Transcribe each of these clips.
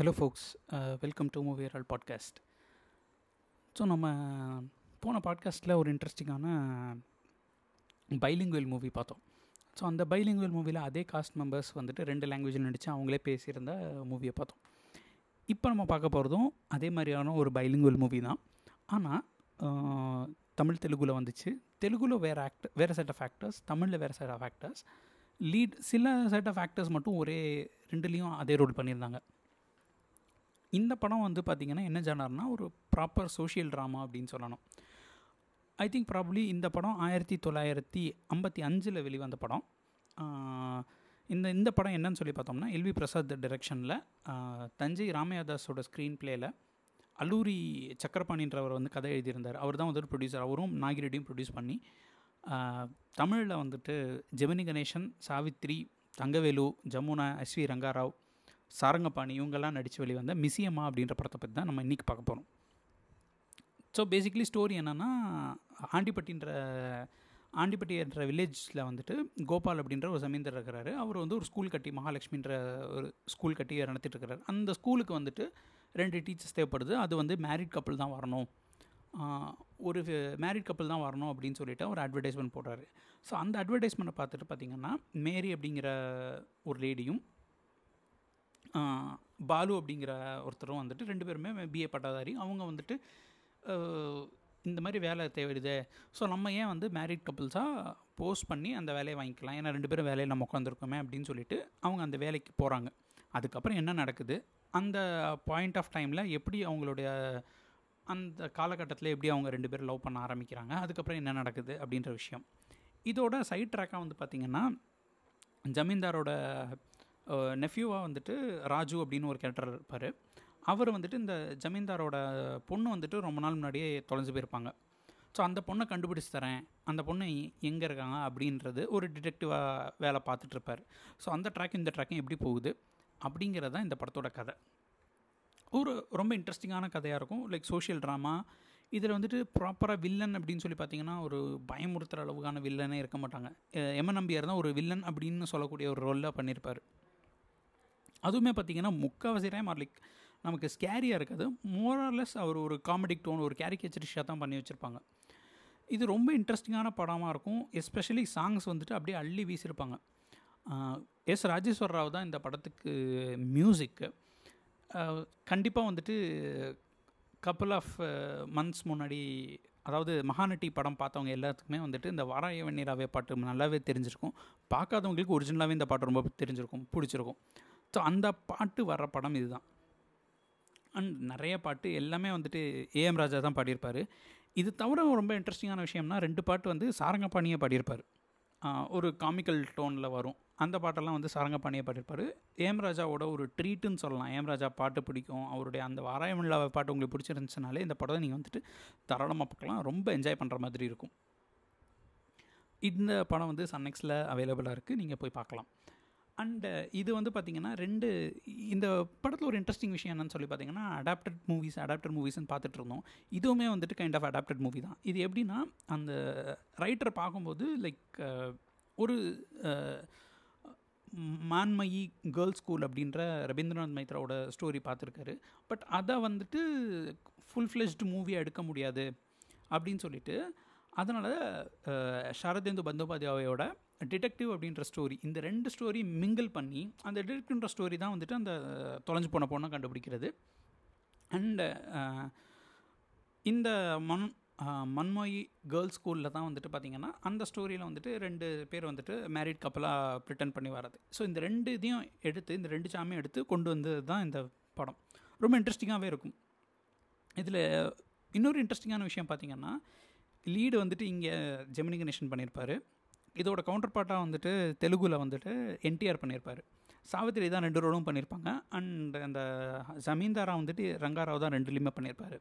Hello folks welcome to movie all podcast so நம்ம போன பாட்காஸ்ட்டில் ஒரு இன்ட்ரெஸ்டிங்கான பைலிங்குவல் மூவி பார்த்தோம். ஸோ அந்த பைலிங்குவல் மூவியில் அதே காஸ்ட் மெம்பர்ஸ் வந்துட்டு ரெண்டு லாங்குவேஜில் நடித்து அவங்களே பேசியிருந்த மூவியை பார்த்தோம். இப்போ நம்ம பார்க்க போகிறதும் அதே மாதிரியான ஒரு பைலிங்குவல் மூவி தான். ஆனால் தமிழ் தெலுங்குல வந்துச்சு. தெலுங்குல வேறு ஆக்ட் வேறு செட் ஆஃப் ஆக்டர்ஸ் தமிழில் வேறு செட் ஆஃப் ஆக்டர்ஸ் லீட் சில செட் ஆஃப் ஆக்டர்ஸ் மட்டும் ஒரே ரெண்டுலேயும் அதே ரோல் பண்ணியிருந்தாங்க. இந்த படம் வந்து பார்த்திங்கன்னா என்ன ஜானர்னா ஒரு ப்ராப்பர் சோஷியல் ட்ராமா அப்படின்னு சொல்லணும். ஐ திங்க் ப்ராப்ளி இந்த படம் ஆயிரத்தி தொள்ளாயிரத்தி ஐம்பத்தி அஞ்சில் வெளிவந்த படம். இந்த இந்த படம் என்னன்னு சொல்லி பார்த்தோம்னா எல்வி பிரசாத் டிரெக்ஷனில் தஞ்சை ராமயாதாஸோட ஸ்க்ரீன் பிளேயில் அல்லூரி சக்கரபாணின்றவர் வந்து கதை எழுதியிருந்தார். அவர் தான் வந்துட்டு ப்ரொடியூசர் அவரும் நாகிரெட்டியும் ப்ரொடியூஸ் பண்ணி தமிழில் வந்துட்டு ஜெமினி கணேசன் சாவித்ரி தங்கவேலு ஜமுனா எஸ் வி ரங்காராவ் சாரங்கபாணி இவங்கெல்லாம் நடித்து வெளிவந்த மிசியம்மா அப்படின்ற படத்தை பற்றி தான் நம்ம இன்றைக்கி பார்க்க போகிறோம் ஸோ பேசிக்லி ஸ்டோரி என்னென்னா ஆண்டிப்பட்டின்ற ஆண்டிப்பட்டி என்ற வில்லேஜில் வந்துட்டு கோபால் அப்படின்ற ஒரு ஜமீன்தார் இருக்கிறாரு. அவர் வந்து ஒரு ஸ்கூல் கட்டி மகாலட்சுமின்ற ஒரு ஸ்கூல் கட்டி நடத்திட்டு இருக்கிறாரு. அந்த ஸ்கூலுக்கு வந்துட்டு ரெண்டு டீச்சர்ஸ் தேவைப்படுது. அது வந்து மேரிட் கப்பல் தான் வரணும். ஒரு மேரிட் கப்பல் தான் வரணும் அப்படின்னு சொல்லிட்டு ஒரு அட்வர்டைஸ்மெண்ட் போடுறாரு. ஸோ அந்த அட்வர்டைஸ்மெண்ட்டை பார்த்துட்டு பார்த்திங்கன்னா மேரி அப்படிங்கிற ஒரு லேடியும் பாலு அப்படிங்கிற ஒருத்தரும் வந்துட்டு ரெண்டு பேருமே பிஏ பட்டாதாரி. அவங்க வந்துட்டு இந்த மாதிரி வேலை தேவையுது ஸோ நம்ம ஏன் வந்து மேரிட் கப்புள்ஸாக போஸ்ட் பண்ணி அந்த வேலையை வாங்கிக்கலாம்? ஏன்னா ரெண்டு பேரும் வேலையில் நம்ம உட்காந்துருக்கோமே அப்படின்னு சொல்லிட்டு அவங்க அந்த வேலைக்கு போகிறாங்க அதுக்கப்புறம் என்ன நடக்குது? அந்த பாயிண்ட் ஆஃப் டைமில் எப்படி அவங்களுடைய அந்த காலகட்டத்தில் எப்படி அவங்க ரெண்டு பேரும் லவ் பண்ண ஆரம்பிக்கிறாங்க? அதுக்கப்புறம் என்ன நடக்குது? அப்படின்ற விஷயம். இதோட சைட் ட்ராக்காக வந்து பார்த்திங்கன்னா ஜமீன்தாரோட நெஃப்யூவாக வந்துட்டு ராஜு அப்படின்னு ஒரு கேரக்டர் இருப்பார். அவர் வந்துட்டு இந்த ஜமீன்தாரோட பொண்ணு வந்துட்டு ரொம்ப நாள் முன்னாடியே தொலைஞ்சு போயிருப்பாங்க. ஸோ அந்த பொண்ணை கண்டுபிடிச்சி தரேன். அந்த பொண்ணு எங்கே இருக்காங்க அப்படின்றது ஒரு டிடெக்டிவாக வேலை பார்த்துட்ருப்பார் ஸோ அந்த ட்ராக்கும் இந்த ட்ராக்கும் எப்படி போகுது அப்படிங்கிறது தான் இந்த படத்தோட கதை. ஒரு ரொம்ப இன்ட்ரெஸ்டிங்கான கதையாக இருக்கும். லைக் சோஷியல் ட்ராமா இதில் வந்துட்டு ப்ராப்பராக வில்லன் அப்படின்னு சொல்லி பார்த்தீங்கன்னா ஒரு பயமுறுத்துகிற அளவுக்கான வில்லனே இருக்க மாட்டாங்க. எம்என் நம்பியார் தான் ஒரு வில்லன் அப்படின்னு சொல்லக்கூடிய ஒரு ரோலில் பண்ணியிருப்பார். அதுவுமே பார்த்திங்கன்னா முக்கால்வாசி டைம் லைக் நமக்கு ஸ்கேரியாக இருக்காது. மோரலெஸ் அவர் ஒரு காமெடிக் டோன் ஒரு கேரிகேச்சரிஷாக தான் பண்ணி வச்சுருப்பாங்க. இது ரொம்ப இன்ட்ரெஸ்டிங்கான படமாக இருக்கும். எஸ்பெஷலி சாங்ஸ் வந்துட்டு அப்படியே அள்ளி வீசியிருப்பாங்க. எஸ் ராஜேஸ்வர் ராவ் தான் இந்த படத்துக்கு மியூசிக்கு கண்டிப்பாக வந்துட்டு கப்புள் ஆஃப் மந்த்ஸ் முன்னாடி அதாவது மகாநட்டி படம் பார்த்தவங்க எல்லாத்துக்குமே வந்துட்டு இந்த வாராய வெண்ணிலாவே பாட்டு நல்லாவே தெரிஞ்சிருக்கும். பார்க்காதவங்களுக்கு ஒரிஜினலாகவே இந்த பாட்டு ரொம்ப தெரிஞ்சிருக்கும் பிடிச்சிருக்கும். ஸோ அந்த பாட்டு வர்ற படம் இதுதான். அண்ட் நிறைய பாட்டு எல்லாமே வந்துட்டு ஏஎம் ராஜா தான் பாடியிருப்பார். இது தவிர ரொம்ப இன்ட்ரெஸ்டிங்கான விஷயம்னா ரெண்டு பாட்டு வந்து சாரங்கபாணியை பாடியிருப்பார். ஒரு காமிக்கல் டோனில் வரும். அந்த பாட்டெல்லாம் வந்து சாரங்கபாணியை பாடியிருப்பார். ஏம் ராஜாவோட ஒரு ட்ரீட்டுன்னு சொல்லலாம். ஏம் ராஜா பாட்டு பிடிக்கும். அவருடைய அந்த வாராயமில்லா பாட்டு உங்களுக்கு பிடிச்சிருந்துச்சுனாலே இந்த படத்தை நீங்கள் வந்துட்டு தாராளமாக பார்க்கலாம். ரொம்ப என்ஜாய் பண்ணுற மாதிரி இருக்கும். இந்த படம் வந்து சன்னெக்ஸில் அவைலபிளாக இருக்குது நீங்கள் போய் பார்க்கலாம். அண்டு இது வந்து பார்த்திங்கன்னா ரெண்டு இந்த படத்தில் ஒரு இன்ட்ரெஸ்டிங் விஷயம் என்னன்னு சொல்லி பார்த்தீங்கன்னா அடாப்டட் மூவிஸ் அடாப்டட் மூவிஸ்ன்னு பார்த்துட்டு இருந்தோம் இதுவுமே வந்துட்டு கைண்ட் ஆஃப் அடாப்டட் மூவி தான். இது எப்படின்னா அந்த ரைட்டரை பார்க்கும்போது லைக் ஒரு மான்மயி கேர்ள்ஸ் ஸ்கூல் அப்படின்ற ரவீந்திரநாத் மைத்ராவோட ஸ்டோரி பார்த்துருக்காரு பட் அதை வந்துட்டு ஃபுல் ஃப்ளெஷ்டு மூவியாக எடுக்க முடியாது அப்படின்னு சொல்லிட்டு அதனால் சாரதேந்து பந்தோபாத்யாவையோட டிடெக்டிவ் அப்படின்ற ஸ்டோரி இந்த ரெண்டு ஸ்டோரி மிங்கிள் பண்ணி அந்த டிடெக்டிவ்ன்ற ஸ்டோரி தான் வந்துட்டு அந்த தொலைஞ்சு போன பொண்ணை கண்டுபிடிக்கிறது. அண்டு இந்த மண் மன்மோயி கேர்ள்ஸ் ஸ்கூலில் தான் வந்துட்டு பார்த்திங்கன்னா அந்த ஸ்டோரியில் வந்துட்டு ரெண்டு பேர் வந்துட்டு மேரிட் கப்பலாக ப்ரிட்டன் பண்ணி வர்றது. ஸோ இந்த ரெண்டு இதையும் எடுத்து இந்த ரெண்டு சாமியும் எடுத்து கொண்டு வந்தது தான் இந்த படம். ரொம்ப இன்ட்ரெஸ்டிங்காகவே இருக்கும். இதில் இன்னொரு இன்ட்ரெஸ்டிங்கான விஷயம் பார்த்திங்கன்னா லீடு வந்துட்டு இங்கே ஜெமினி கணேசன் பண்ணியிருப்பார் இதோட கவுண்டர் பார்ட்டாக வந்துட்டு தெலுங்கில் வந்துட்டு என்டிஆர் பண்ணியிருப்பார் சாவித்திரி தான் ரெண்டு ரோலும் பண்ணியிருப்பாங்க அண்ட் அந்த ஜமீன்தாரா வந்துட்டு ரங்காராவ் தான் ரெண்டுலேயுமே பண்ணியிருப்பார்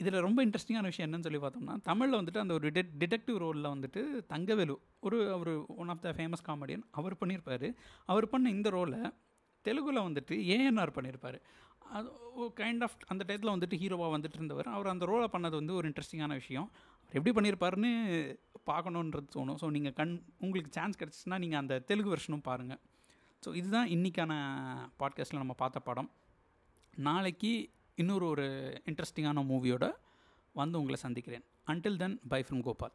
இதில் ரொம்ப இன்ட்ரெஸ்டிங்கான விஷயம் என்னன்னு சொல்லி பார்த்தோம்னா தமிழில் வந்துட்டு அந்த ஒரு டிடெக் டிடெக்டிவ் ரோலில் வந்துட்டு தங்கவேலு ஒரு அவர் one of the famous comedian அவர் பண்ணியிருப்பார் அவர் பண்ண இந்த ரோலை தெலுங்கில் வந்துட்டு ஏஎன்ஆர் பண்ணியிருப்பார் அது கைண்ட் ஆஃப் அந்த டயத்தில் வந்துட்டு ஹீரோவாக வந்துட்டு இருந்தவர் அவர் அந்த ரோலை பண்ணது வந்து ஒரு இன்ட்ரெஸ்டிங்கான விஷயம். அவர் எப்படி பண்ணியிருப்பாருன்னு பார்க்கணுன்றது தோணும். ஸோ நீங்கள் கண் உங்களுக்கு சான்ஸ் கிடச்சிச்சின்னா நீங்கள் அந்த தெலுங்கு வெர்ஷனும் பாருங்கள் ஸோ இதுதான் இன்றைக்கான பாட்காஸ்ட்டில் நம்ம பார்த்த படம். நாளைக்கு இன்னொரு ஒரு இன்ட்ரெஸ்டிங்கான மூவியோட வந்து உங்களை சந்திக்கிறேன். Until then bye from Gopal